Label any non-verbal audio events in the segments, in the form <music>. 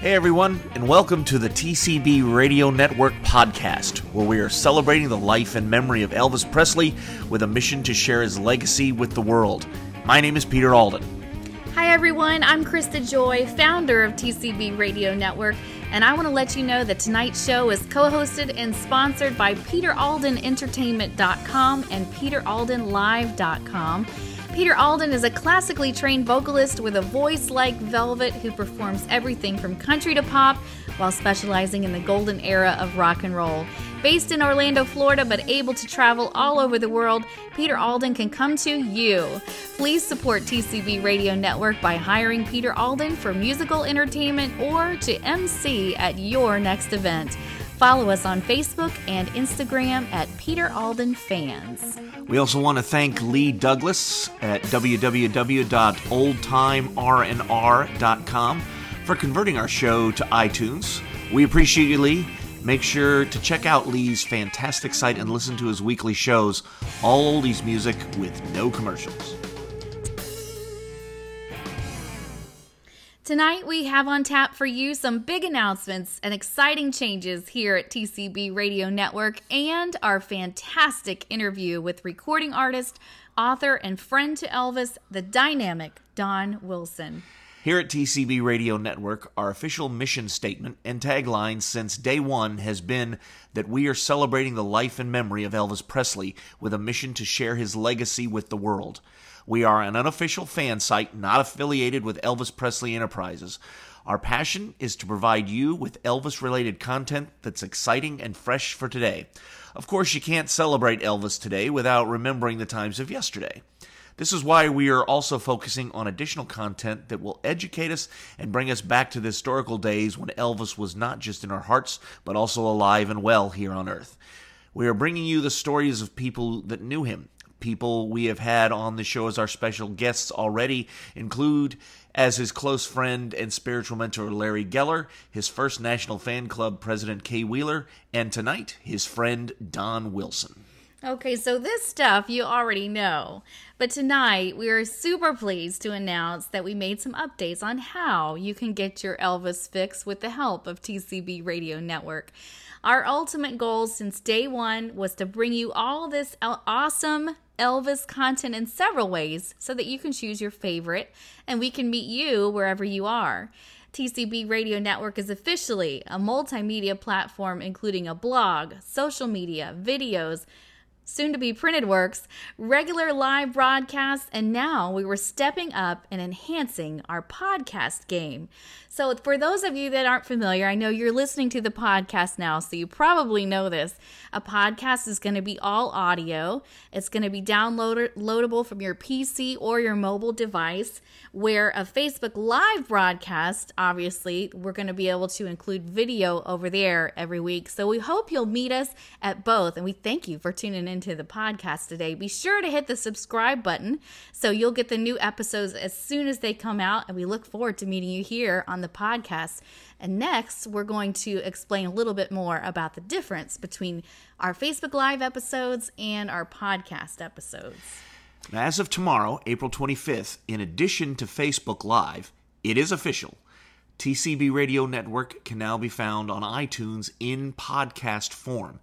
Hey everyone, and welcome to the TCB Radio Network podcast, where we are celebrating the life and memory of Elvis Presley with a mission to share his legacy with the world. My name is Peter Alden. Hi everyone, I'm Krista Joy, founder of TCB Radio Network, and I want to let you know that tonight's show is co hosted and sponsored by PeterAldenEntertainment.com and PeterAldenLive.com. Peter Alden is a classically trained vocalist with a voice like velvet who performs everything from country to pop while specializing in the golden era of rock and roll. Based in Orlando, Florida, but able to travel all over the world, Peter Alden can come to you. Please support TCB Radio Network by hiring Peter Alden for musical entertainment or to MC at your next event. Follow us on Facebook and Instagram at Peter Alden Fans. We also want to thank Lee Douglas at www.oldtimernr.com for converting our show to iTunes. We appreciate you, Lee. Make sure to check out Lee's fantastic site and listen to his weekly shows, all oldies music with no commercials. Tonight, we have on tap for you some big announcements and exciting changes here at TCB Radio Network and our fantastic interview with recording artist, author, and friend to Elvis, the dynamic Don Wilson. Here at TCB Radio Network, our official mission statement and tagline since day one has been that we are celebrating the life and memory of Elvis Presley with a mission to share his legacy with the world. We are an unofficial fan site not affiliated with Elvis Presley Enterprises. Our passion is to provide you with Elvis related content that's exciting and fresh for today. Of course, you can't celebrate Elvis today without remembering the times of yesterday. This is why we are also focusing on additional content that will educate us and bring us back to the historical days when Elvis was not just in our hearts, but also alive and well here on earth. We are bringing you the stories of people that knew him, people we have had on the show as our special guests already include as his close friend and spiritual mentor Larry Geller, his first National Fan Club president Kay Wheeler, and tonight his friend Don Wilson. Okay, so this stuff you already know. But tonight we are super pleased to announce that we made some updates on how you can get your Elvis fix with the help of TCB Radio Network. Our ultimate goal since day one was to bring you all this awesome Elvis content in several ways so that you can choose your favorite and we can meet you wherever you are. TCB Radio Network is officially a multimedia platform including a blog, social media, videos, soon to be printed works, regular live broadcasts, and now we were stepping up and enhancing our podcast game. So, for those of you that aren't familiar, I know you're listening to the podcast now, so you probably know this. A podcast is going to be all audio, it's going to be downloadable from your PC or your mobile device. Where a Facebook Live broadcast, obviously, we're going to be able to include video over there every week. So, we hope you'll meet us at both, and we thank you for tuning into the podcast today. Be sure to hit the subscribe button so you'll get the new episodes as soon as they come out, and we look forward to meeting you here on the podcast. And next, we're going to explain a little bit more about the difference between our Facebook Live episodes and our podcast episodes. As of tomorrow, April 25th, in addition to Facebook Live, it is official. TCB Radio Network can now be found on iTunes in podcast form.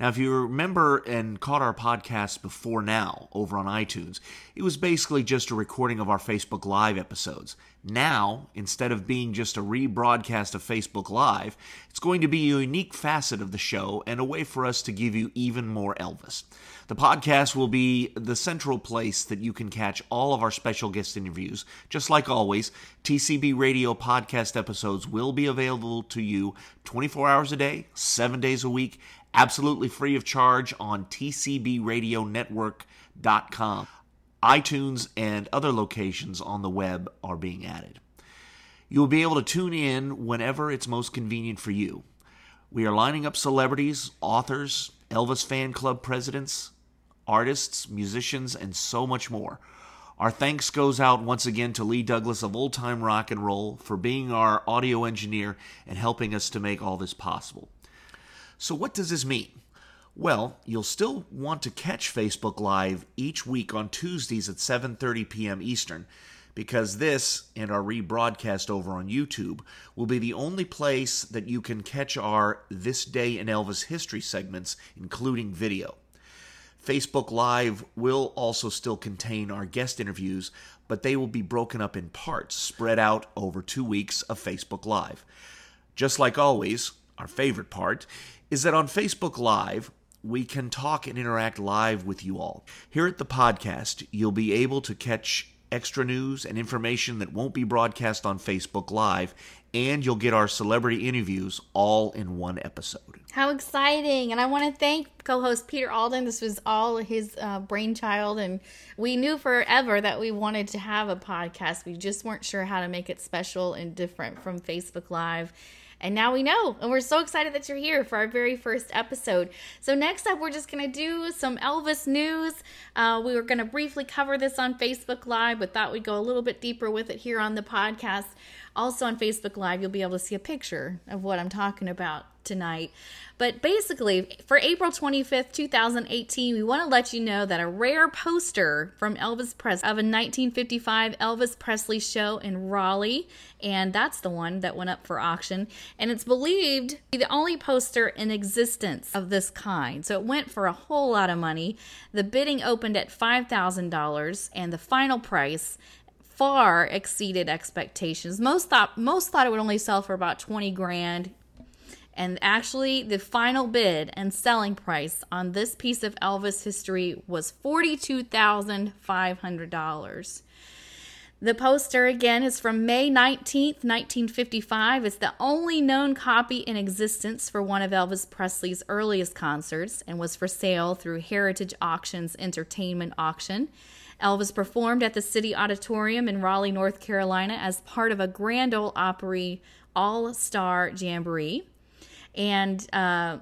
Now, if you remember and caught our podcast before now over on iTunes, it was basically just a recording of our Facebook Live episodes. Now, instead of being just a rebroadcast of Facebook Live, it's going to be a unique facet of the show and a way for us to give you even more Elvis. The podcast will be the central place that you can catch all of our special guest interviews. Just like always, TCB Radio podcast episodes will be available to you 24 hours a day, 7 days a week, absolutely free of charge on tcbradionetwork.com. iTunes and other locations on the web are being added. You will be able to tune in whenever it's most convenient for you. We are lining up celebrities, authors, Elvis fan club presidents, artists, musicians, and so much more. Our thanks goes out once again to Lee Douglas of Old Time Rock and Roll for being our audio engineer and helping us to make all this possible. So, what does this mean? Well, you'll still want to catch Facebook Live each week on Tuesdays at 7:30 p.m. Eastern. because this and our rebroadcast over on YouTube will be the only place that you can catch our This Day in Elvis History segments, including video. Facebook Live will also still contain our guest interviews, but they will be broken up in parts, spread out over two weeks of Facebook Live. Just like always, our favorite part is that on Facebook Live, we can talk and interact live with you all. Here at the podcast, you'll be able to catch extra news and information that won't be broadcast on Facebook Live, and you'll get our celebrity interviews all in one episode. How exciting! And I want to thank co host Peter Alden. This was all his uh, brainchild, and we knew forever that we wanted to have a podcast. We just weren't sure how to make it special and different from Facebook Live. And now we know. And we're so excited that you're here for our very first episode. So, next up, we're just going to do some Elvis news. Uh, we were going to briefly cover this on Facebook Live, but thought we'd go a little bit deeper with it here on the podcast. Also, on Facebook Live, you'll be able to see a picture of what I'm talking about tonight. But basically, for April 25th, 2018, we want to let you know that a rare poster from Elvis Presley of a 1955 Elvis Presley show in Raleigh, and that's the one that went up for auction, and it's believed to be the only poster in existence of this kind. So it went for a whole lot of money. The bidding opened at $5,000, and the final price far exceeded expectations. Most thought most thought it would only sell for about 20 grand. And actually, the final bid and selling price on this piece of Elvis history was $42,500. The poster again is from May 19th, 1955. It's the only known copy in existence for one of Elvis Presley's earliest concerts and was for sale through Heritage Auctions Entertainment Auction. Elvis performed at the City Auditorium in Raleigh, North Carolina as part of a Grand Ole Opry All Star Jamboree and uh,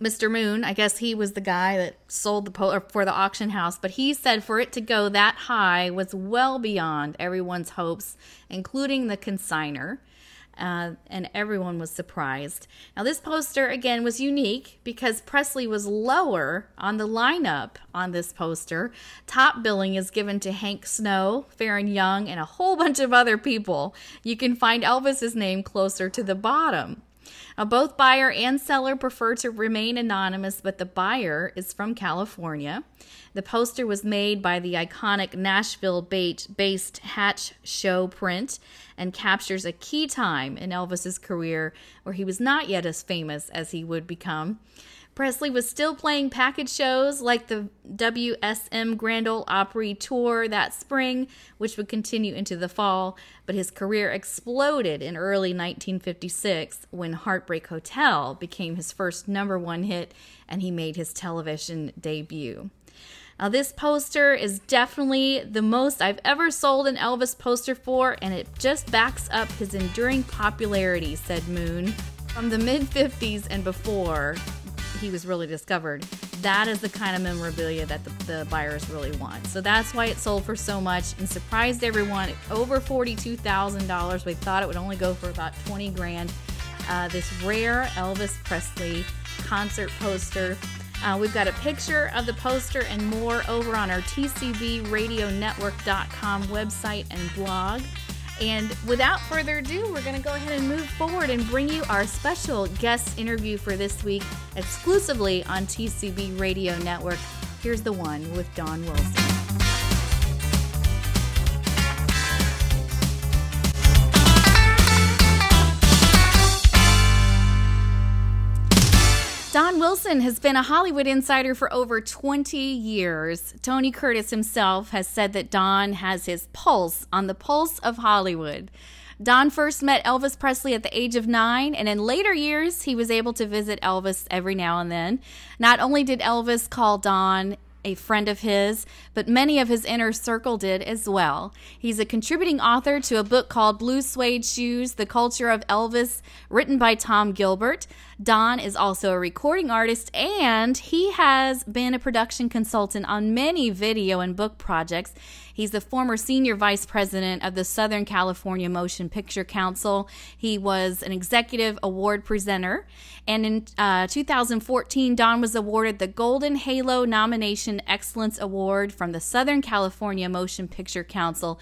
Mr. Moon, I guess he was the guy that sold the po- for the auction house, but he said for it to go that high was well beyond everyone's hopes, including the consigner. Uh, and everyone was surprised. Now, this poster again was unique because Presley was lower on the lineup on this poster. Top billing is given to Hank Snow, Faron Young, and a whole bunch of other people. You can find Elvis's name closer to the bottom. Now, both buyer and seller prefer to remain anonymous, but the buyer is from California. The poster was made by the iconic Nashville based Hatch Show print and captures a key time in Elvis's career where he was not yet as famous as he would become. Presley was still playing package shows like the WSM Grand Ole Opry tour that spring, which would continue into the fall, but his career exploded in early 1956 when Heartbreak Hotel became his first number one hit and he made his television debut. Now, this poster is definitely the most I've ever sold an Elvis poster for, and it just backs up his enduring popularity, said Moon. From the mid 50s and before, he was really discovered. That is the kind of memorabilia that the, the buyers really want. So that's why it sold for so much and surprised everyone. Over $42,000. We thought it would only go for about 20 grand. Uh, this rare Elvis Presley concert poster. Uh, we've got a picture of the poster and more over on our TCBRadioNetwork.com website and blog. And without further ado, we're going to go ahead and move forward and bring you our special guest interview for this week exclusively on TCB Radio Network. Here's the one with Don Wilson. Don Wilson has been a Hollywood insider for over 20 years. Tony Curtis himself has said that Don has his pulse on the pulse of Hollywood. Don first met Elvis Presley at the age of nine, and in later years, he was able to visit Elvis every now and then. Not only did Elvis call Don a friend of his, but many of his inner circle did as well. He's a contributing author to a book called Blue Suede Shoes The Culture of Elvis, written by Tom Gilbert. Don is also a recording artist and he has been a production consultant on many video and book projects. He's the former senior vice president of the Southern California Motion Picture Council. He was an executive award presenter. And in uh, 2014, Don was awarded the Golden Halo Nomination Excellence Award from the Southern California Motion Picture Council.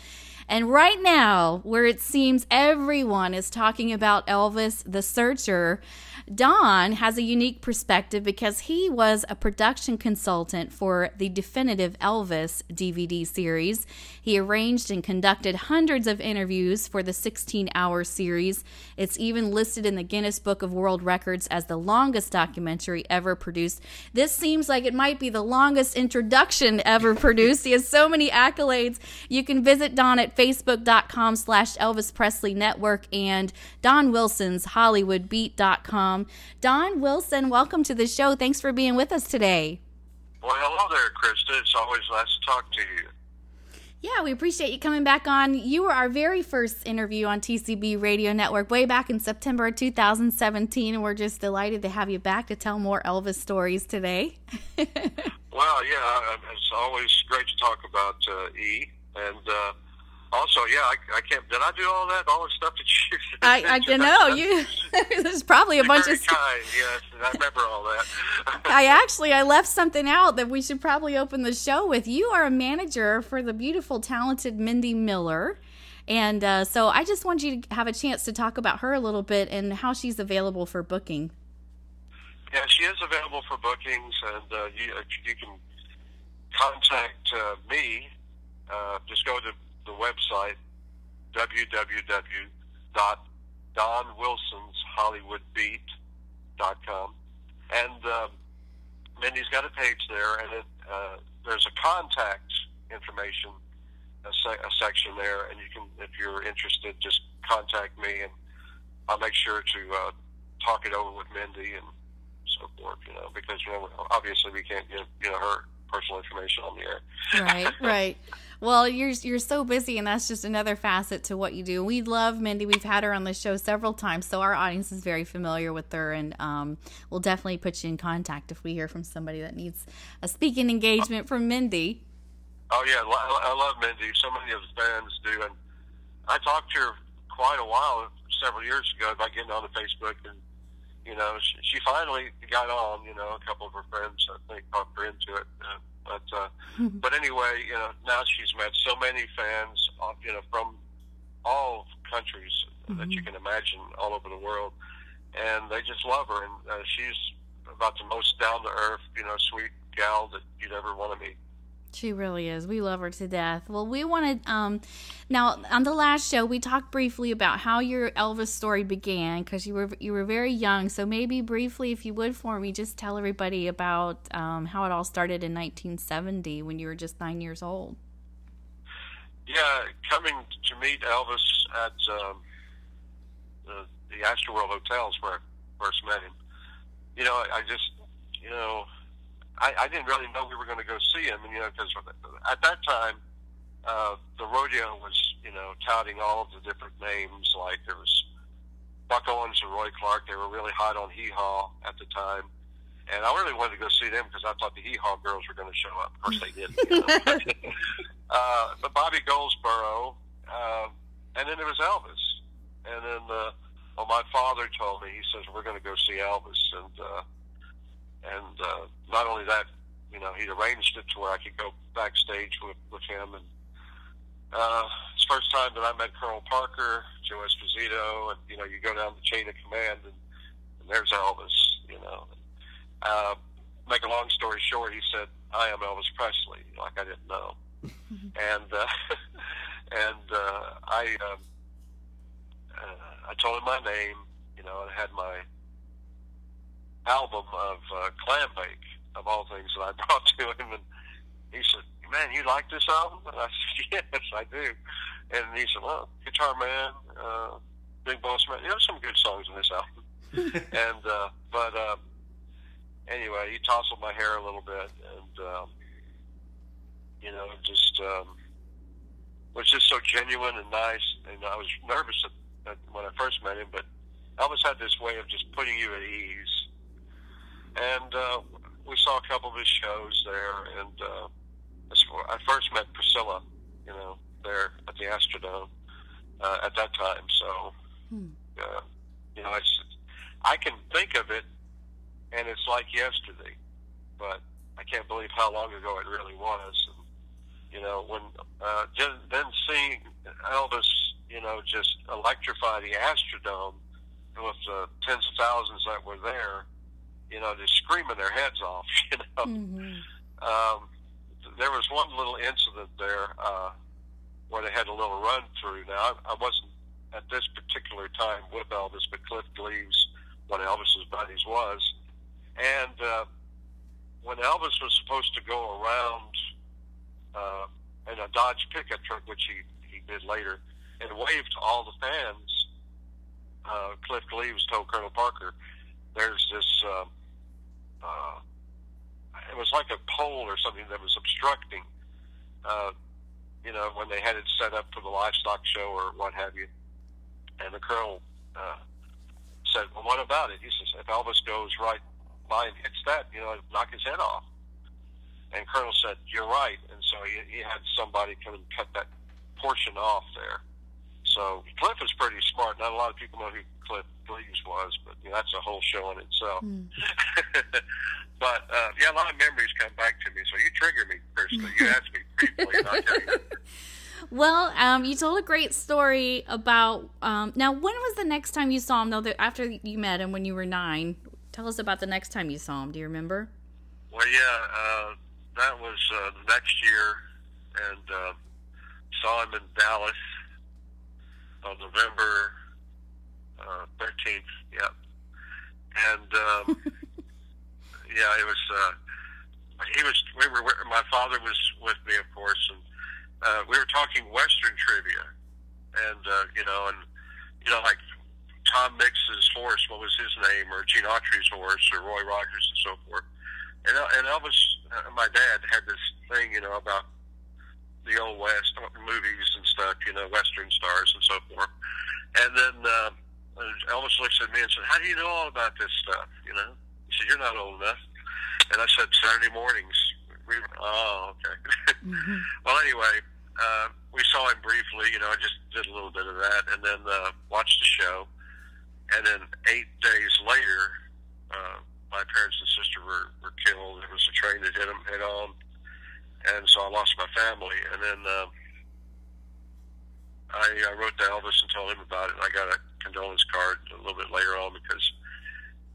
And right now, where it seems everyone is talking about Elvis the Searcher, Don has a unique perspective because he was a production consultant for the definitive Elvis DVD series. He arranged and conducted hundreds of interviews for the 16 hour series. It's even listed in the Guinness Book of World Records as the longest documentary ever produced. This seems like it might be the longest introduction ever produced. He has so many accolades. You can visit Don at facebook.com slash Elvis Presley Network and Don Wilson's HollywoodBeat.com. Don Wilson, welcome to the show. Thanks for being with us today. Well, hello there, Krista. It's always nice to talk to you. Yeah, we appreciate you coming back on. You were our very first interview on TCB Radio Network way back in September 2017, and we're just delighted to have you back to tell more Elvis stories today. <laughs> well, yeah, it's always great to talk about uh, E. And uh, also, yeah, I, I can't. Did I do all that? All the stuff that you? <laughs> I, I don't know. <laughs> You <laughs> there's probably a bunch very of. Kind, yes, I remember all that. I actually I left something out that we should probably open the show with. You are a manager for the beautiful, talented Mindy Miller. And uh, so I just want you to have a chance to talk about her a little bit and how she's available for booking. Yeah, she is available for bookings, and uh, you, you can contact uh, me. Uh, just go to the website www.donwilsonshollywoodbeat.com, and um, Mindy's got a page there, and it, uh, there's a contact information a, se- a section there, and you can, if you're interested, just contact me, and I'll make sure to uh, talk it over with Mindy and so forth. You know, because you know, obviously we can't give you know her personal information on the air. right, <laughs> right. Well, you're you're so busy, and that's just another facet to what you do. We love Mindy. We've had her on the show several times, so our audience is very familiar with her, and um, we'll definitely put you in contact if we hear from somebody that needs a speaking engagement from Mindy. Oh yeah, I love Mindy. So many of the fans do, and I talked to her quite a while, several years ago, about getting on the Facebook, and you know, she, she finally got on. You know, a couple of her friends, I think, talked her into it. Uh, but uh, <laughs> but anyway, you know, now she's met so many fans, uh, you know, from all countries mm-hmm. that you can imagine, all over the world, and they just love her. And uh, she's about the most down to earth, you know, sweet gal that you'd ever want to meet. She really is. We love her to death. Well, we wanted um now on the last show we talked briefly about how your Elvis story began because you were you were very young. So maybe briefly, if you would for me, just tell everybody about um, how it all started in 1970 when you were just nine years old. Yeah, coming to meet Elvis at um, the, the Astroworld hotels where I first met him. You know, I just you know I, I didn't really know we were going to go see him, and you know, because at that time, uh, the rodeo was, you know, touting all of the different names. Like there was Buck Owens and Roy Clark. They were really hot on Hee Haw at the time, and I really wanted to go see them because I thought the Hee Haw girls were going to show up. Of course, they didn't. You know? <laughs> <laughs> uh, but Bobby Goldsboro, uh, and then there was Elvis, and then uh, well, my father told me he says we're going to go see Elvis, and uh, and uh, not only that, you know, he'd arranged it to where I could go backstage with, with him. And uh, it's the first time that I met Colonel Parker, Joe Esposito, and you know, you go down the chain of command, and, and there's Elvis. You know, uh, make a long story short, he said, "I am Elvis Presley." Like I didn't know, <laughs> and uh, <laughs> and uh, I um, uh, I told him my name. You know, I had my album of uh, Clambake of all things that I <laughs> brought to him, and he said, "Man, you like this album?" And I said, <laughs> "Yes, I do." And he said, "Well, Guitar Man, uh, Big Boss Man, you know, some good songs in this album." <laughs> and uh, but uh, anyway, he tousled my hair a little bit, and um, you know, just um, was just so genuine and nice. And I was nervous at, at, when I first met him, but Elvis had this way of just putting you at ease and uh, we saw a couple of his shows there. And uh, I first met Priscilla, you know, there at the Astrodome uh, at that time. So, hmm. uh, you know, it's I can think of it, and it's like yesterday, but I can't believe how long ago it really was. And You know, when uh, just, then seeing Elvis, you know, just electrify the Astrodome with the tens of thousands that were there, you know, just screaming their heads off. <laughs> You know, Mm-hmm. um, there was one little incident there uh, where they had a little run through. Now, I, I wasn't at this particular time with Elvis, but Cliff Gleaves, one of Elvis's buddies, was. And uh, when Elvis was supposed to go around uh, in a Dodge pickup truck, which he, he did later, and wave to all the fans, uh, Cliff Gleaves told Colonel Parker, there's this, uh, uh, it was like a pole or something that was obstructing, uh, you know, when they had it set up for the livestock show or what have you. And the colonel uh, said, well, what about it? He says, if Elvis goes right by and hits that, you know, knock his head off. And Colonel said, you're right. And so he, he had somebody come and cut that portion off there. So Cliff is pretty smart. Not a lot of people know who Cliff Gleaves was, but you know, that's a whole show in itself. <laughs> but uh, yeah, a lot of memories come back to me. So you trigger me, Krista. You asked me briefly, and I'll tell you. <laughs> Well, um, you told a great story about. Um, now, when was the next time you saw him? Though, that after you met him when you were nine, tell us about the next time you saw him. Do you remember? Well, yeah, uh, that was uh, the next year, and uh, saw him in Dallas on November uh, thirteenth. Yep, and um, <laughs> yeah, it was. Uh, he was. We were. My father was with me, of course, and uh, we were talking Western trivia, and uh, you know, and you know, like Tom Mix's horse. What was his name? Or Gene Autry's horse, or Roy Rogers, and so forth. And, and Elvis, uh, my dad had this thing, you know, about the old West movies and stuff, you know, Western stars and so forth. And then uh, Elvis looks at me and said, "How do you know all about this stuff?" You know, he said, "You're not old enough." And I said, "Saturday mornings." We, oh, okay. <laughs> well, anyway, uh, we saw him briefly. You know, I just did a little bit of that, and then uh, watched the show. And then eight days later, uh, my parents and sister were, were killed. It was a train that hit them head on, and so I lost my family. And then uh, I uh, wrote to Elvis and told him about it. And I got a condolence card a little bit later on because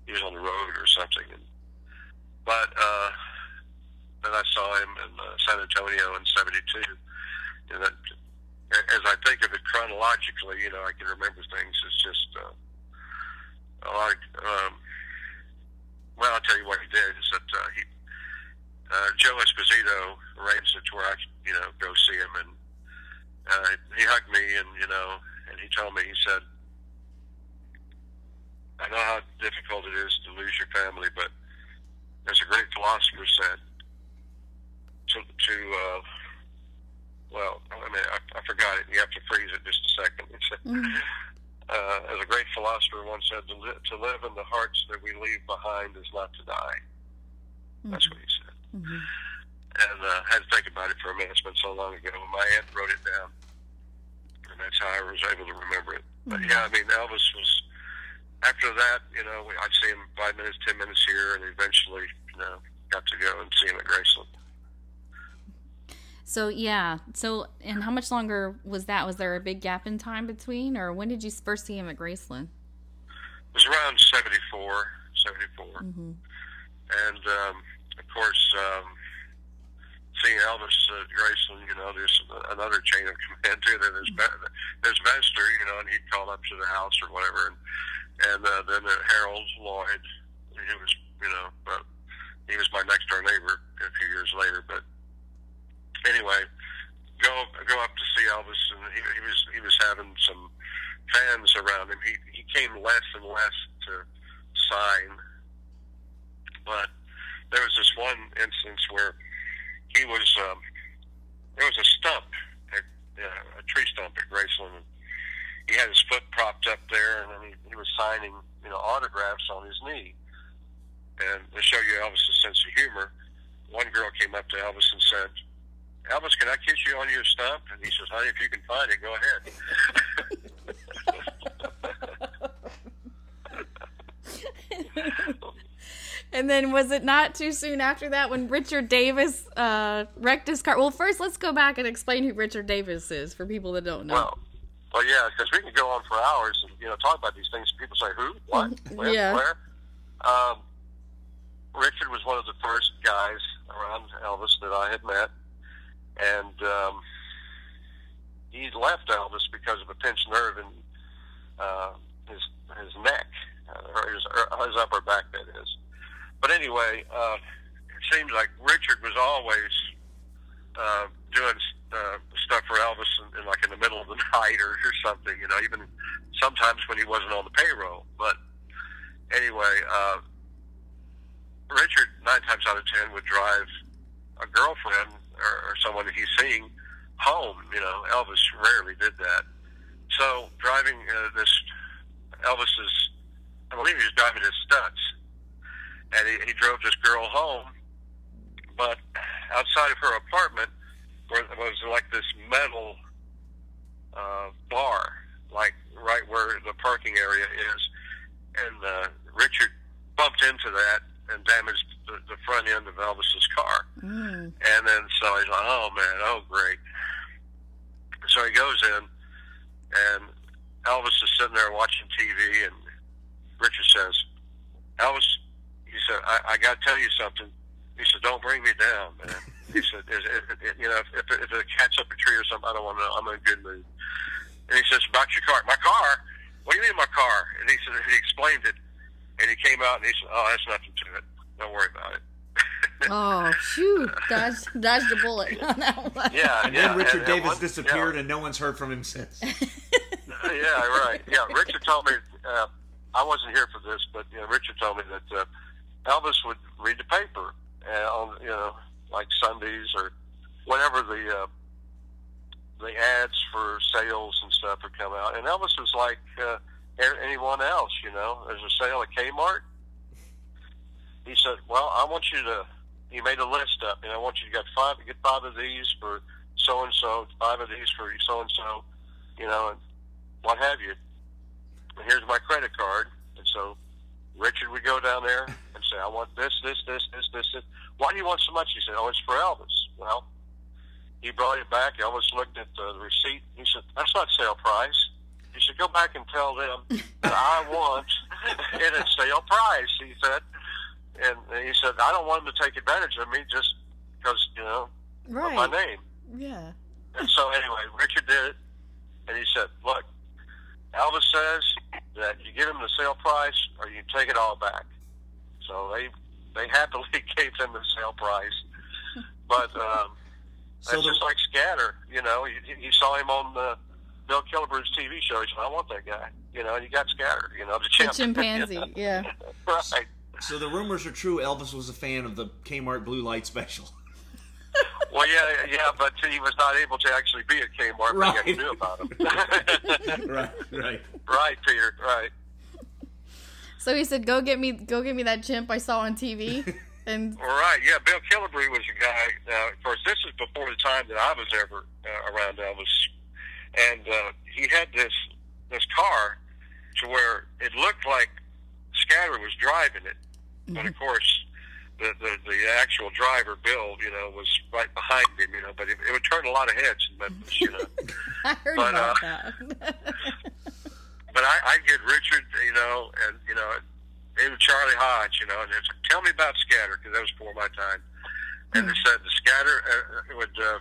he was on the road or something. And, but uh, then I saw him in uh, San Antonio in '72. And that, as I think of it chronologically, you know, I can remember things. It's just uh, a lot. Of, um, well, I'll tell you what he did is that uh, he uh, Joe Esposito arranged it to where I, could, you know, go see him, and uh, he hugged me, and you know, and he told me, he said, "I know how difficult it is to lose your family, but as a great philosopher said, to, to uh, well, I mean, I, I forgot it. You have to freeze it just a second. He said, <laughs> uh, as a great philosopher once said, to, li- to live in the hearts that we leave behind is not to die. That's what he said. And uh, I had to think about it for a minute. It's been so long ago. My aunt wrote it down, and that's how I was able to remember it. But yeah, I mean, Elvis was. After that, you know, I'd see him five minutes, ten minutes here, and eventually, you know, got to go and see him at Graceland. So yeah. So and how much longer was that? Was there a big gap in time between, or when did you first see him at Graceland? It was around 74, 74. And, um, of course, um, seeing Elvis at Graceland, you know, there's another chain of command too. Then there's, there's Vester, you know, and he'd call up to the house or whatever. And, and uh, then uh, Harold Loyd, he was, you know, uh, he was my next door neighbor a few years later. But anyway, go go up to see Elvis, and he, he was he was having some fans around him. He he came less and less to sign, but there was this one instance where he was um, there was a stump, at, uh, a tree stump at Graceland. And he had his foot propped up there, and then he, he was signing you know autographs on his knee. And to show you Elvis's sense of humor, one girl came up to Elvis and said, Elvis, can I kiss you on your stump? And he says, honey, if you can find it, go ahead. <laughs> <laughs> <laughs> And then was it not too soon after that when Richard Davis uh, wrecked his car? Well, first let's go back and explain who Richard Davis is for people that don't know. Well, well, yeah, because we can go on for hours and you know talk about these things. People say who, what, <laughs> when, Yeah. where. Um, Richard was one of the first guys around Elvis that I had met, and um, he left Elvis because of a pinched nerve in uh, his his neck, uh, or his, his upper back, that is. But anyway, uh, it seems like Richard was always uh, doing uh, stuff for Elvis in, in like in the middle of the <laughs> night or, or something. You know, even sometimes when he wasn't on the payroll. But anyway, uh, Richard nine times out of ten would drive a girlfriend or, or someone that he's seeing home. You know, Elvis rarely did that. So driving uh, this Elvis's, I believe he was driving his Stutz, and he, he drove this girl home. But outside of her apartment where was like this metal uh, bar, like right where the parking area is, and uh, Richard bumped into that and damaged the, the front end of Elvis's car. Mm. And then so he's like, oh man, oh great. So he goes in, and Elvis is sitting there watching TV, and Richard says, Elvis, he said, I, I got to tell you something. He said, don't bring me down, man. He said, is, it, it, you know, if, if, if a cat's up a tree or something, I don't want to know. I'm in a good mood. And he says, about your car. My car? What do you mean my car? And he said, he explained it, and he came out and he said, oh, that's nothing to it. Don't worry about it. <laughs> Oh, shoot. Dodged, dodged the bullet on that one. yeah, And yeah. then Richard and- and Davis one- disappeared, yeah. and no one's heard from him since. <laughs> yeah, right. Yeah, Richard told me. Uh, I wasn't here for this, but you know, Richard told me that uh, Elvis would read the paper uh, on you know like Sundays or whenever the uh, the ads for sales and stuff would come out, and Elvis was like uh, anyone else. You know, there's a sale at Kmart. He said, "Well, I want you to." He made a list up, and I want you to get five. Get five of these for so and so, five of these for so and so, you know, and what have you. And here's my credit card. And so Richard would go down there and say, I want this, this, this, this, this, this. Why do you want so much? He said, Oh, it's for Elvis. Well, he brought it back. Elvis looked at the receipt. He said, That's not sale price. He said, Go back and tell them that I <laughs> want <laughs> it at sale price. He said, and he said, I don't want them to take advantage of me just because, you know, of my name. Yeah. And so anyway, Richard did it, and he said, "Look, Elvis says that you give him the sale price, or you take it all back." So they they happily gave him the sale price, but um, <laughs> So that's the- just like Scatter. You know, he, he saw him on the Bill Killebrew's TV show. He said, "I want that guy." You know, and you got Scatter. You know, the, The <laughs> chimp. chimpanzee. Yeah. <laughs> right. So the rumors are true. Elvis was a fan of the Kmart Blue Light Special. Well, yeah, yeah, but he was not able to actually be at Kmart, but Right. he knew about him. <laughs> <laughs> right, right. right, Peter. Right. So he said, "Go get me, go get me that chimp I saw on TV." <laughs> And All right, yeah, Bill Killebrew was a guy. Uh, of course, this is before the time that I was ever uh, around Elvis, and uh, he had this this car to where it looked like Scatter was driving it, but of course, the, the the actual driver, Bill, you know, was right behind him. You know, but it, it would turn a lot of heads in Memphis. You know, <laughs> I heard But, about uh, that. <laughs> but I, I get Richard, you know, and you know, even Charlie Hodge, you know, and it's tell me about Scatter because that was before my time. And they said the Scatter uh, would, uh,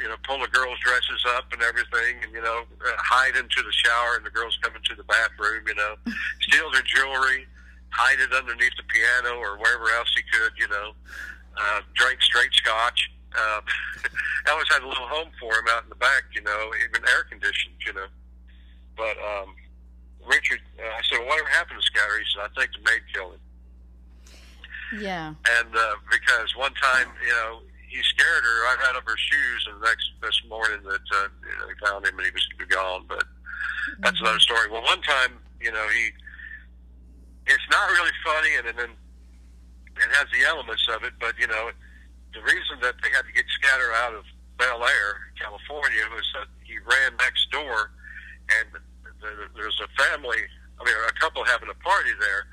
you know, pull the girls' dresses up and everything, and you know, uh, hide into the shower, and the girls come into the bathroom, you know, <laughs> steal their jewelry, hide it underneath the piano or wherever else he could, you know, uh, drink straight scotch. <laughs> Uh, Elvis had a little home for him out in the back, you know, even air conditioned, you know. But um, Richard, uh, I said, well, whatever happened to Scatter? He said, I think the maid killed him. yeah. And uh, because one time, you know, he scared her right out of her shoes, and the next this morning that uh, you know, he found him and he was gone. But that's another story. Well, one time, you know, he it's not really funny, and, then it has the elements of it. But you know, the reason that they had to get Scatter out of Bel Air, California, was that he ran next door, and the, there's a family, I mean, a couple having a party there,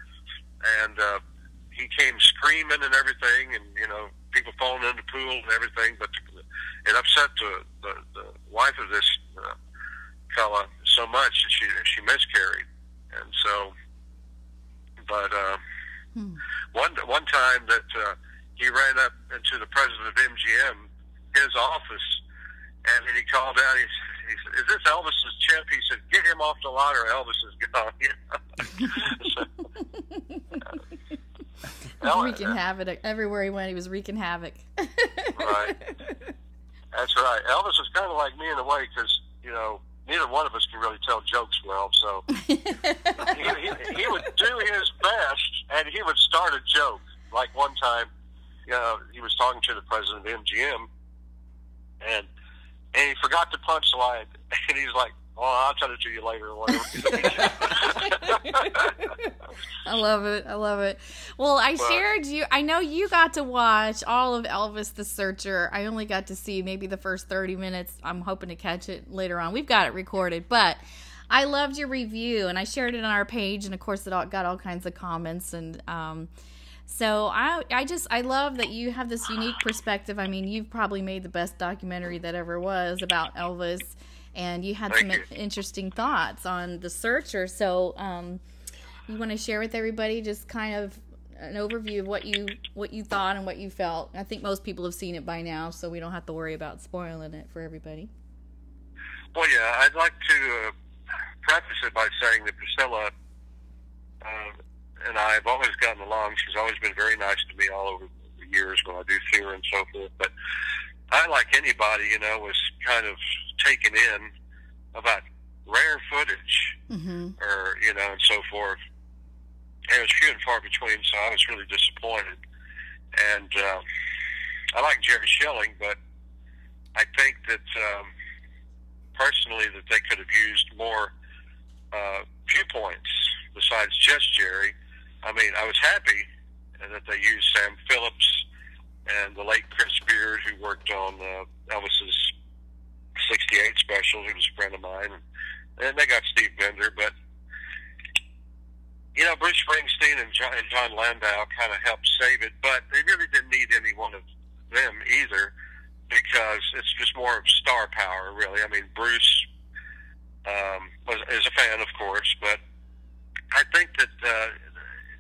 and uh, he came screaming and everything, and you know people falling in the pool and everything. But it upset the the, the wife of this uh, fella so much that she she miscarried, and so. But uh, hmm. one one time that uh, he ran up into the president of MGM, his office, and then he called out. He, he said, "Is this Elvis's chip?" He said, "Get him off the lot, or Elvis is gone." <laughs> so, wreaking havoc everywhere he went. He was wreaking havoc. right. <laughs> That's right. Elvis is kind of like me in a way because you know neither one of us can really tell jokes well. So <laughs> he, he, he would do his best, and he would start a joke. Like one time, you know, he was talking to the president of MGM, and and he forgot the punchline, <laughs> and he's like, "Oh, I'll tell it to you later." Or whatever. <laughs> I love it. I love it. Well, I but, shared you. I know you got to watch all of Elvis the Searcher. I only got to see maybe the first thirty minutes. I'm hoping to catch it later on. We've got it recorded, but. I loved your review and I shared it on our page, and of course, it all, got all kinds of comments. And um, so I, I just, I love that you have this unique perspective. I mean, you've probably made the best documentary that ever was about Elvis, and you had Thank some you. interesting thoughts on the searcher. So, um, you want to share with everybody just kind of an overview of what you what you thought and what you felt. I think most people have seen it by now, so we don't have to worry about spoiling it for everybody. Well, yeah, I'd like to uh, preface it by saying that Priscilla uh, and I have always gotten along. She's always been very nice to me all over the years when I do see her and so forth. But I, like anybody, you know, was kind of taken in about rare footage mm-hmm. or, you know, and so forth. And it was few and far between, so I was really disappointed. And uh, I like Jerry Schilling, but I think that um, personally that they could have used more uh, viewpoints besides just Jerry I mean, I was happy that they used Sam Phillips and the late Chris Bearde, who worked on uh, Elvis's '68 special. He was a friend of mine, and, and they got Steve Binder. But you know, Bruce Springsteen and John, and Jon Landau kind of helped save it, but they really didn't need any one of them either because it's just more of star power, really. I mean, Bruce um, was is a fan, of course, but I think that uh,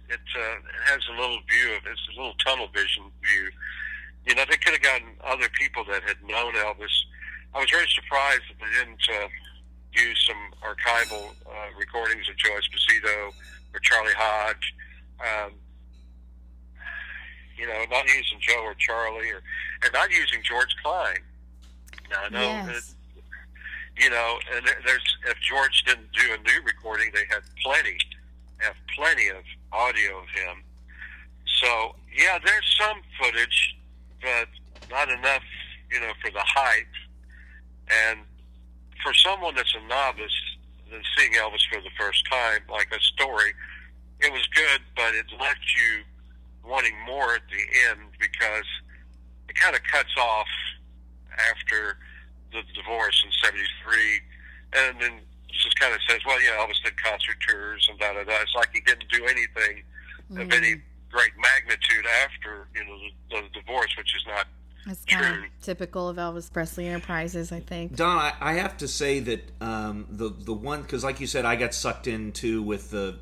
it, uh, it has a little view of it's a little tunnel vision view. You know, they could have gotten other people that had known Elvis. I was very surprised that they didn't uh, use some archival uh, recordings of Joe Esposito or Charlie Hodge. Um, you know, not using Joe or Charlie, or and not using George Klein. Now I know yes. that, you know, and there's if George didn't do a new recording, they had plenty, have plenty of audio of him. So yeah, there's some footage, but not enough, you know, for the hype. And for someone that's a novice, than seeing Elvis for the first time, like a story, it was good, but it left you wanting more at the end because it kind of cuts off after the divorce in '73, and then kind of says, well, yeah, Elvis did concert tours and da da da. It's like he didn't do anything mm. of any great magnitude after you know the, the divorce, which is not it's kind of typical of Elvis Presley Enterprises, I think. Don, I, I have to say that um, the the one because, like you said, I got sucked into with the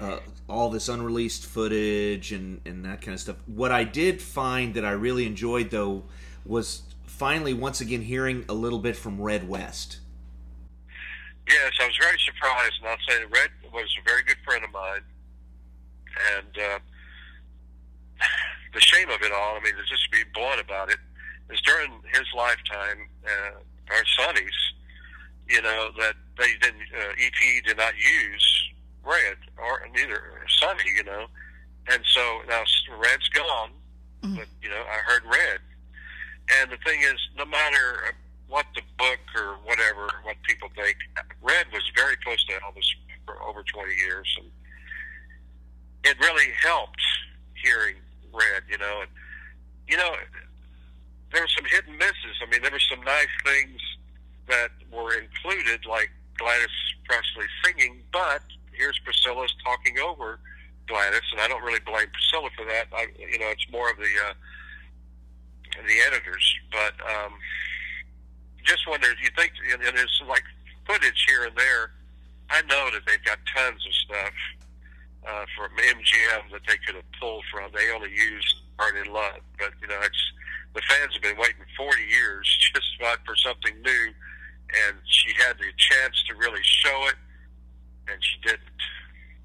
uh, all this unreleased footage and and that kind of stuff. What I did find that I really enjoyed though was finally once again hearing a little bit from Red West. Yes, I was very surprised, and I'll say that Red was a very good friend of mine, and uh, <sighs> the shame of it all. I mean, to just be blunt about it, is during his lifetime, uh, our Sonny's, you know, that they didn't, uh, EP did not use Red or neither Sonny, you know, and so now Red's gone, mm-hmm. but you know, I heard Red, and the thing is, no matter what the book or whatever, what people think. Red was very close to Elvis for over 20 years, and it really helped hearing Red, you know. And, you know, there were some hidden misses. I mean, there were some nice things that were included, like Gladys Presley singing, but here's Priscilla's talking over Gladys, and I don't really blame Priscilla for that. I, you know, it's more of the uh, the editors. But um, just wonder, you think, and there's like footage here and there. I know that they've got tons of stuff uh, from MGM that they could have pulled from. They only used Art in Love, but you know, it's the fans have been waiting 40 years <laughs> just about for something new, and she had the chance to really show it, and she didn't.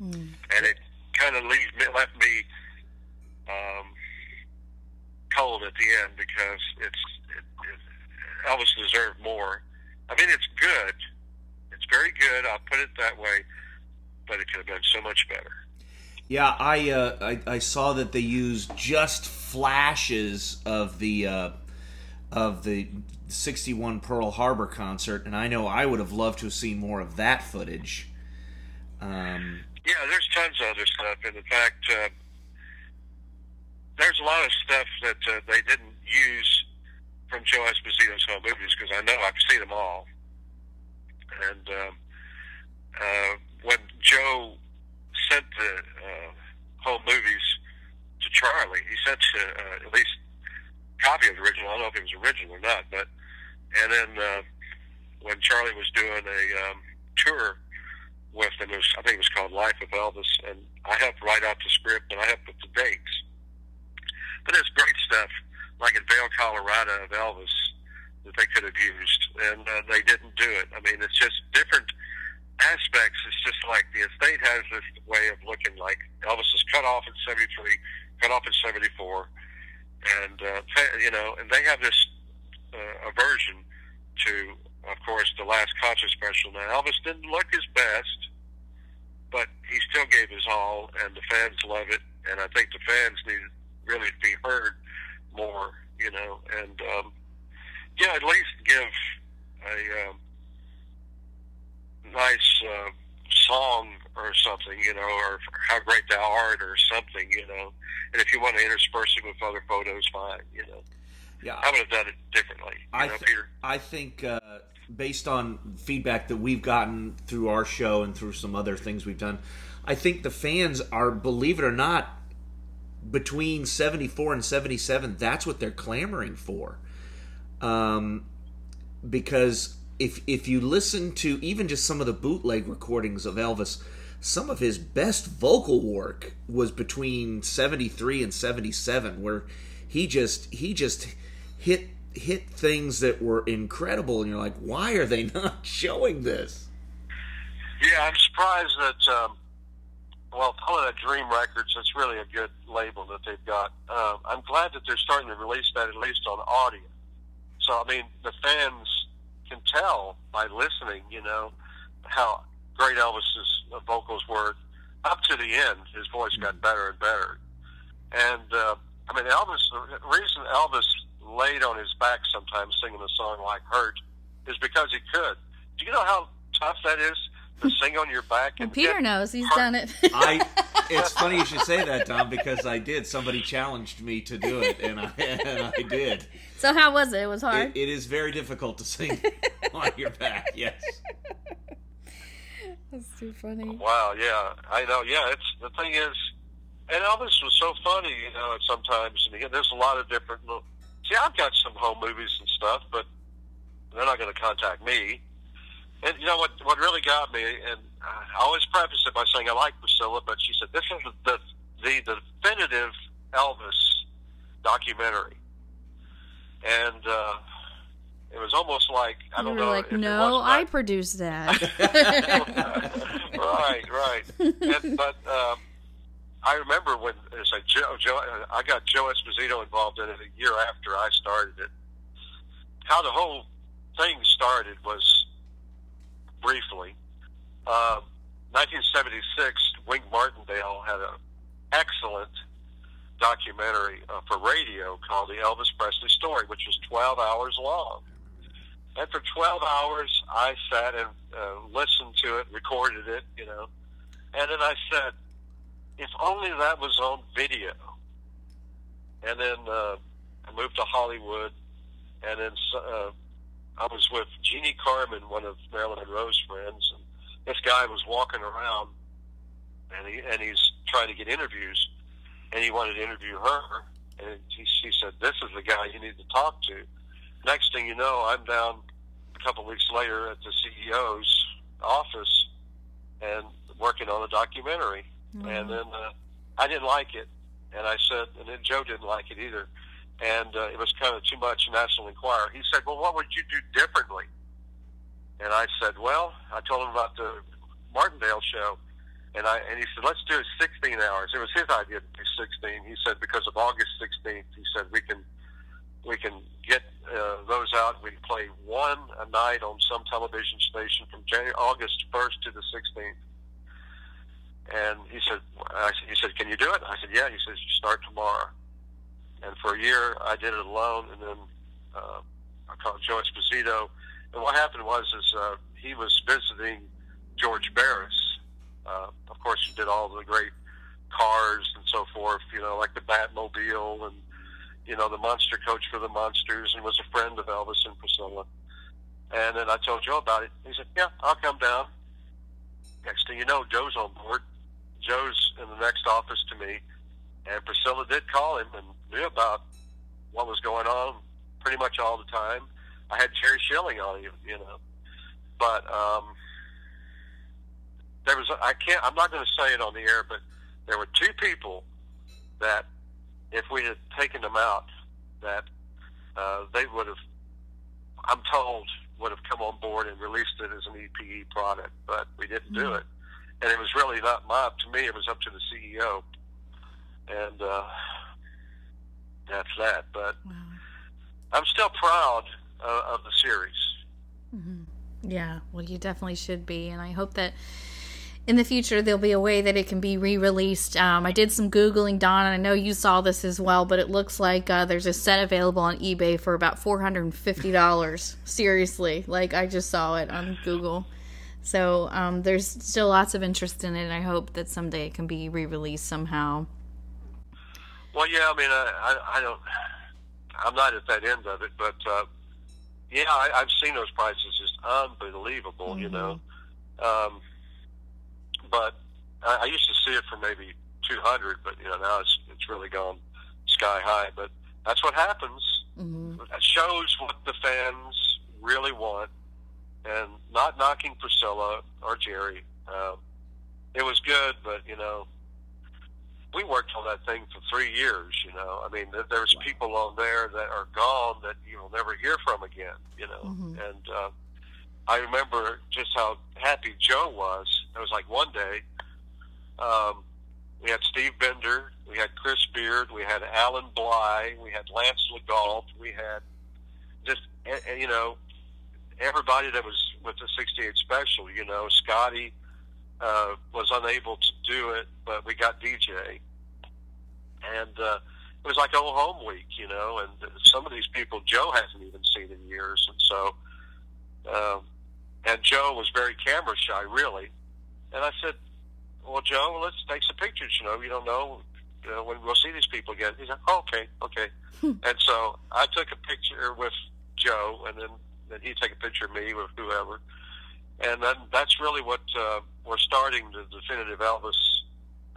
Mm. And it kind of leave, left me um, cold at the end because it's it, it, Elvis deserved more. I mean, it's good. It's very good. I'll put it that way, but it could have been so much better. Yeah, I, uh, I, I saw that they used just flashes of the uh, of the '61 Pearl Harbor concert, and I know I would have loved to have seen more of that footage. Um, yeah, there's tons of other stuff, and in fact, uh, there's a lot of stuff that uh, they didn't use from Joe Esposito's home movies because I know I've seen them all. And um, uh, when Joe sent the uh, home movies to Charlie. He sent uh, at least a copy of the original. I don't know if it was original or not, but and then uh, when Charlie was doing a um, tour with them, it was, I think it was called Life with Elvis, and I helped write out the script and I helped with the dates. But it's great stuff, like in Vail, Colorado, of Elvis that they could have used, and uh, they didn't do it. I mean, it's just different aspects, it's just like the estate has this way of looking like Elvis is cut off in '73, cut off in '74, and uh, you know, and they have this uh, aversion to, of course, the last concert special. Now, Elvis didn't look his best, but he still gave his all, and the fans love it. And I think the fans need really to be heard more, you know, and um, yeah, at least give a um, nice uh, song or something, you know, or how great thou art or something, you know. And if you want to intersperse it with other photos, fine, you know. Yeah, I would have done it differently. You I know, th- Peter. I think uh, based on feedback that we've gotten through our show and through some other things we've done, I think the fans are, believe it or not, between 74 and 77 that's what they're clamoring for. Um, because if if you listen to even just some of the bootleg recordings of Elvis, some of his best vocal work was between 73 and 77 where he just he just hit hit things that were incredible and you're like why are they <laughs> not showing this yeah i'm surprised that um, well it dream records that's really a good label that they've got um, i'm glad that they're starting to release that at least on audio so i mean the fans can tell by listening, you know, how great Elvis's vocals were up to the end. His voice got better and better. And uh, I mean, Elvis. The reason Elvis laid on his back sometimes singing a song like "Hurt" is because he could. Do you know how tough that is to sing on your back? And Peter knows he's hurt? done it. <laughs> I. It's funny you should say that, Tom, because I did. Somebody challenged me to do it, and I <laughs> and I did. So how was it? It was hard. it, it is very difficult to sing <laughs> on your back. Yes. That's too funny. Wow. Yeah, I know. Yeah, it's the thing is, and Elvis was so funny. You know, sometimes and again, there's a lot of different. See, I've got some home movies and stuff, but they're not going to contact me. And you know what? What really got me, and I always preface it by saying I like Priscilla, but she said this is the the, the definitive Elvis documentary and uh, it was almost like I don't know. Like, no, I produced that. <laughs> right, right. <laughs> And, but um, I remember when it's like Joe, Joe, I got Joe Esposito involved in it a year after I started it. How the whole thing started was briefly. Uh, 1976, Wink Martindale had an excellent documentary uh, for radio called The Elvis Presley Story, which was 12 hours long. And for 12 hours, I sat and uh, listened to it, recorded it, you know. And then I said, if only that was on video. And then uh, I moved to Hollywood, and then uh, I was with Jeannie Carmen, one of Marilyn Monroe's friends, and this guy was walking around, and he and he's trying to get interviews, and he wanted to interview her, and he, she said, "This is the guy you need to talk to." Next thing you know, I'm down a couple weeks later at the CEO's office and working on a documentary, mm-hmm. and then uh, I didn't like it, and I said, and then Joe didn't like it either, and uh, it was kind of too much National Enquirer. He said, "Well, what would you do differently?" And I said, "Well, I told him about the Martindale show." And I and he said, let's do 16 hours. It was his idea to do 16. He said because of August 16th, he said we can we can get uh, those out. We can play one a night on some television station from January, August 1st to the 16th. And he said, I said, he said, can you do it? I said, yeah. He says, start tomorrow. And for a year, I did it alone, and then uh, I called Joe Esposito. And what happened was, is uh, he was visiting George Barris, uh, of course, he did all the great cars and so forth, you know, like the Batmobile and, you know, the monster coach for the monsters and was a friend of Elvis and Priscilla. And then I told Joe about it. He said, yeah, I'll come down. Next thing you know, Joe's on board. Joe's in the next office to me. And Priscilla did call him and knew about what was going on pretty much all the time. I had Jerry Schilling on, you, you know. But um, there was I can't I'm not going to say it on the air, but there were two people that if we had taken them out, that uh, they would have I'm told would have come on board and released it as an EPE product, but we didn't mm-hmm. do it, and it was really not my up to me. It was up to the CEO, and uh, that's that. But wow. I'm still proud uh, of the series. Mm-hmm. Yeah, well, you definitely should be, and I hope that in the future there'll be a way that it can be re-released um, i did some googling don and i know you saw this as well but it looks like uh, there's a set available on ebay for about $450 seriously like i just saw it on google so um, there's still lots of interest in it and i hope that someday it can be re-released somehow well yeah i mean i, I, I don't i'm not at that end of it but uh, yeah I, have seen those prices just unbelievable mm-hmm. you know um, but I, I used to see it for maybe 200, but you know now it's it's really gone sky high. But that's what happens. Mm-hmm. It shows what the fans really want, and not knocking Priscilla or Jerry. Um, it was good, but you know, we worked on that thing for three years. You know, I mean, there's people on there that are gone that you will never hear from again. You know, mm-hmm. and uh, I remember just how happy Joe was. It was like one day, um, we had Steve Binder, we had Chris Bearde, we had Allan Blye, we had Lance LeGault, we had just eh, eh, you know everybody that was with the '68 special. You know, Scotty uh, was unable to do it, but we got DJ, and uh, it was like old home week, you know. And some of these people Joe hasn't even seen in years, and so. Um, and Joe was very camera shy, really. And I said, "Well, Joe, let's take some pictures. You know, you don't know, you know when we'll see these people again." He's like, oh, "Okay, okay." Hmm. and so I took a picture with Joe, and then then he'd take a picture of me with whoever. And then that's really what uh, we're starting the definitive Elvis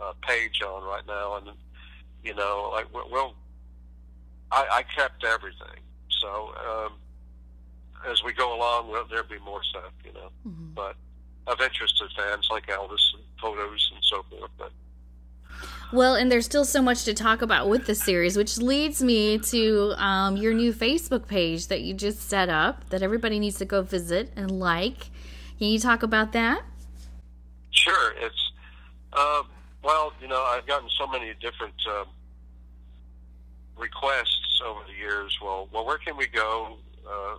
uh, page on right now. And you know, like well, I, I kept everything. So um, as we go along, well, there'll be more stuff, you know. Mm-hmm. But of interest to fans like Elvis and photos and so forth. But well, and there's still so much to talk about with the series, which leads me to um, your new Facebook page that you just set up that everybody needs to go visit and like. Can you talk about that? Sure. It's uh, well, you know, I've gotten so many different uh, requests over the years. Well, well, where can we go? Uh,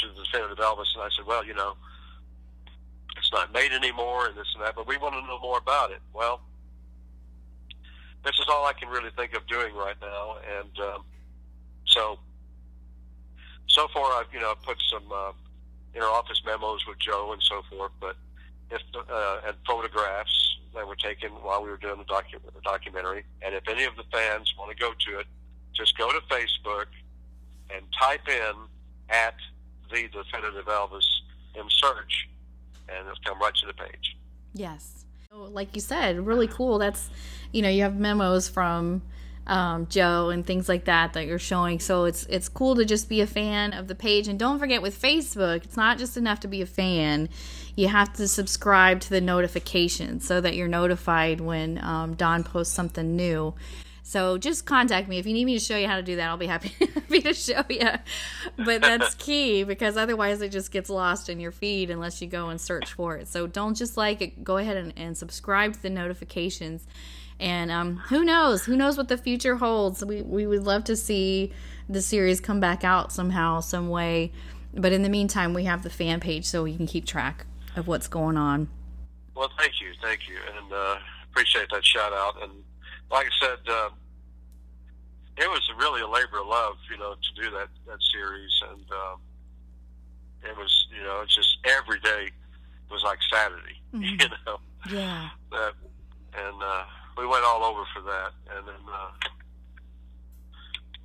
to the definitive Elvis, and I said, well, you know, it's not made anymore, and this and that, but we want to know more about it. Well, this is all I can really think of doing right now, and um, so so far I've you know put some uh, inter-office memos with Joe and so forth, but if uh, and photographs that were taken while we were doing the, docu- the documentary, and if any of the fans want to go to it, just go to Facebook and type in at the definitive Elvis in search, and it'll come right to the page. Yes. Like you said, really cool. That's, you know, you have memos from um, Joe and things like that that you're showing. So it's it's cool to just be a fan of the page. And don't forget with Facebook, it's not just enough to be a fan. You have to subscribe to the notifications so that you're notified when um, Don posts something new. So just contact me if you need me to show you how to do that. I'll be happy, <laughs> happy to show you. But that's <laughs> key because otherwise it just gets lost in your feed unless you go and search for it. So don't just like it. Go ahead and, and subscribe to the notifications. And um, who knows? Who knows what the future holds? We we would love to see the series come back out somehow, some way. But in the meantime, we have the fan page so we can keep track of what's going on. Well, thank you, thank you, and uh, appreciate that shout out. And like I said, uh, it was really a labor of love, you know, to do that that series, and uh, it was, you know, it's just every day was like Saturday, <laughs> mm-hmm. you know. Yeah. That, and uh, we went all over for that, and then uh,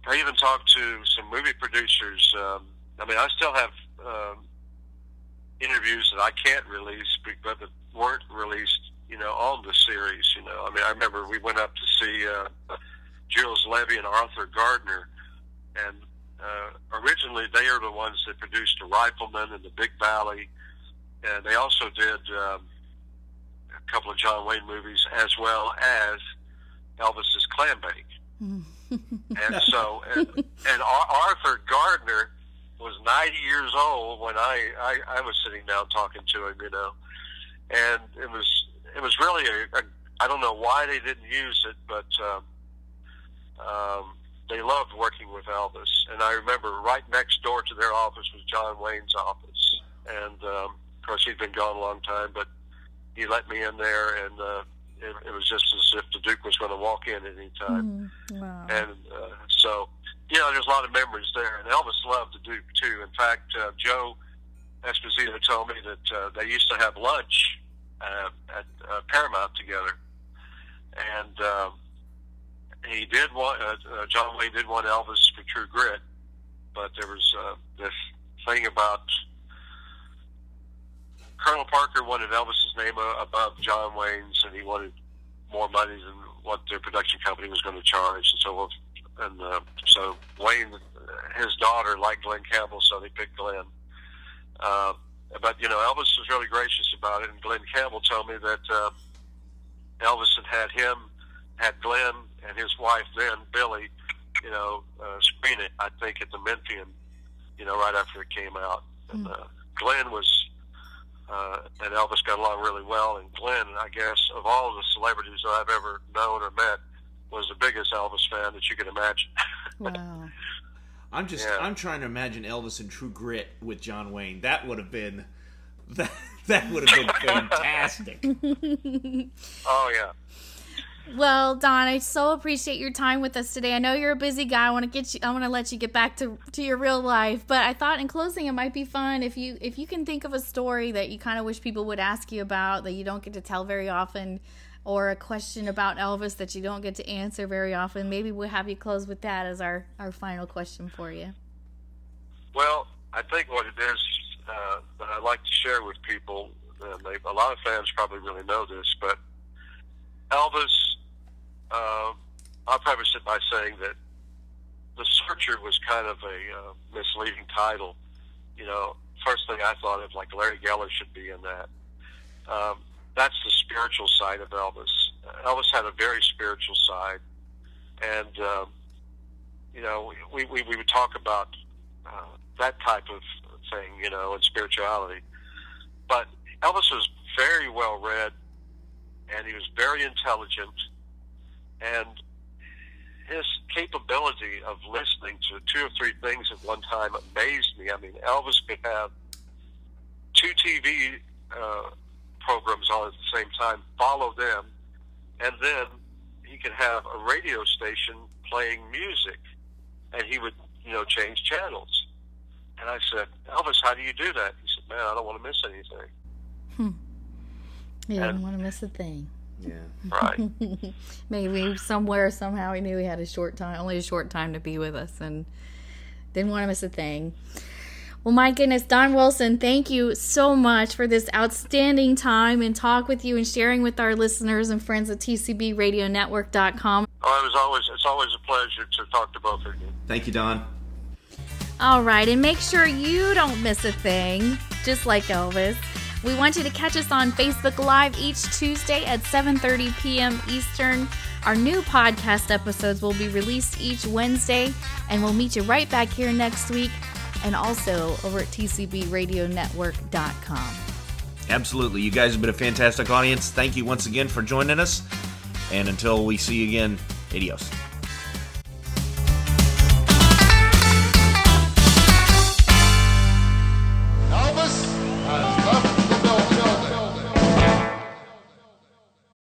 I even talked to some movie producers. Um, I mean, I still have um, interviews that I can't release, but that weren't released, you know, on the series. You know, I mean, I remember we went up to see uh, Jules Levy and Arthur Gardner, and uh, originally they are the ones that produced The Rifleman and The Big Valley, and they also did um, a couple of John Wayne movies as well as Elvis's Clambake. and <laughs> so, and, and Arthur Gardner was 90 years old when I, I, I was sitting down talking to him, you know, and it was, it was really a, a I don't know why they didn't use it, but, um, um, they loved working with Elvis. And I remember right next door to their office was John Wayne's office. And, um, of course, he'd been gone a long time, but he let me in there, and uh, it, it was just as if the Duke was going to walk in at any time. Mm, wow. And uh, so, you know, there's a lot of memories there. And Elvis loved the Duke, too. In fact, uh, Joe Esposito told me that uh, they used to have lunch uh, at uh, Paramount together. And, um, he did want uh, uh, John Wayne did want Elvis for True Grit, but there was uh, this thing about Colonel Parker wanted Elvis's name above John Wayne's, and he wanted more money than what their production company was going to charge, and so and uh, so Wayne, his daughter liked Glen Campbell, so they picked Glen. Uh, but you know, Elvis was really gracious about it, and Glen Campbell told me that uh, Elvis had had him, had Glen and his wife then, Billie, you know, uh, screen it, I think, at the Memphian, you know, right after it came out. And hmm. uh, Glen was, uh, and Elvis got along really well. And Glen, I guess, of all the celebrities that I've ever known or met, was the biggest Elvis fan that you could imagine. <laughs> wow. I'm just yeah. I'm trying to imagine Elvis in True Grit with John Wayne. That would have been <laughs> that that would have been fantastic. <laughs> oh yeah. Well, Don, I so appreciate your time with us today. I know you're a busy guy. I want to get you. I want to let you get back to to your real life. But I thought in closing, it might be fun if you if you can think of a story that you kind of wish people would ask you about that you don't get to tell very often, or a question about Elvis that you don't get to answer very often. Maybe we'll have you close with that as our our final question for you. Well, I think what it is uh, that I like to share with people, and they, a lot of fans probably really know this, but Elvis uh, I'll preface it by saying that The Searcher was kind of a uh, misleading title. You know, first thing I thought of, like Larry Geller should be in that. Um, that's the spiritual side of Elvis. Elvis had a very spiritual side, and um, you know, we, we we would talk about uh, that type of thing, you know, and spirituality. But Elvis was very well read, and he was very intelligent, and his capability of listening to two or three things at one time amazed me. I mean, Elvis could have two TV uh, programs on at the same time, follow them, and then he could have a radio station playing music, and he would, you know, change channels. And I said, Elvis, how do you do that? He said, Man, I don't want to miss anything. Hmm. Yeah, I don't want to miss a thing. Yeah. Right. <laughs> Maybe somewhere somehow he knew he had a short time, only a short time to be with us, and didn't want to miss a thing. Well, my goodness, Don Wilson, thank you so much for this outstanding time and talk with you and sharing with our listeners and friends at TCBRadioNetwork.com. Oh, it was always it's always a pleasure to talk to both of you. Thank you, Don. All right, and make sure you don't miss a thing, just like Elvis. We want you to catch us on Facebook Live each Tuesday at 7:30 p.m. Eastern. Our new podcast episodes will be released each Wednesday, and we'll meet you right back here next week and also over at tcbradionetwork.com. Absolutely. You guys have been a fantastic audience. Thank you once again for joining us. And until we see you again, adios.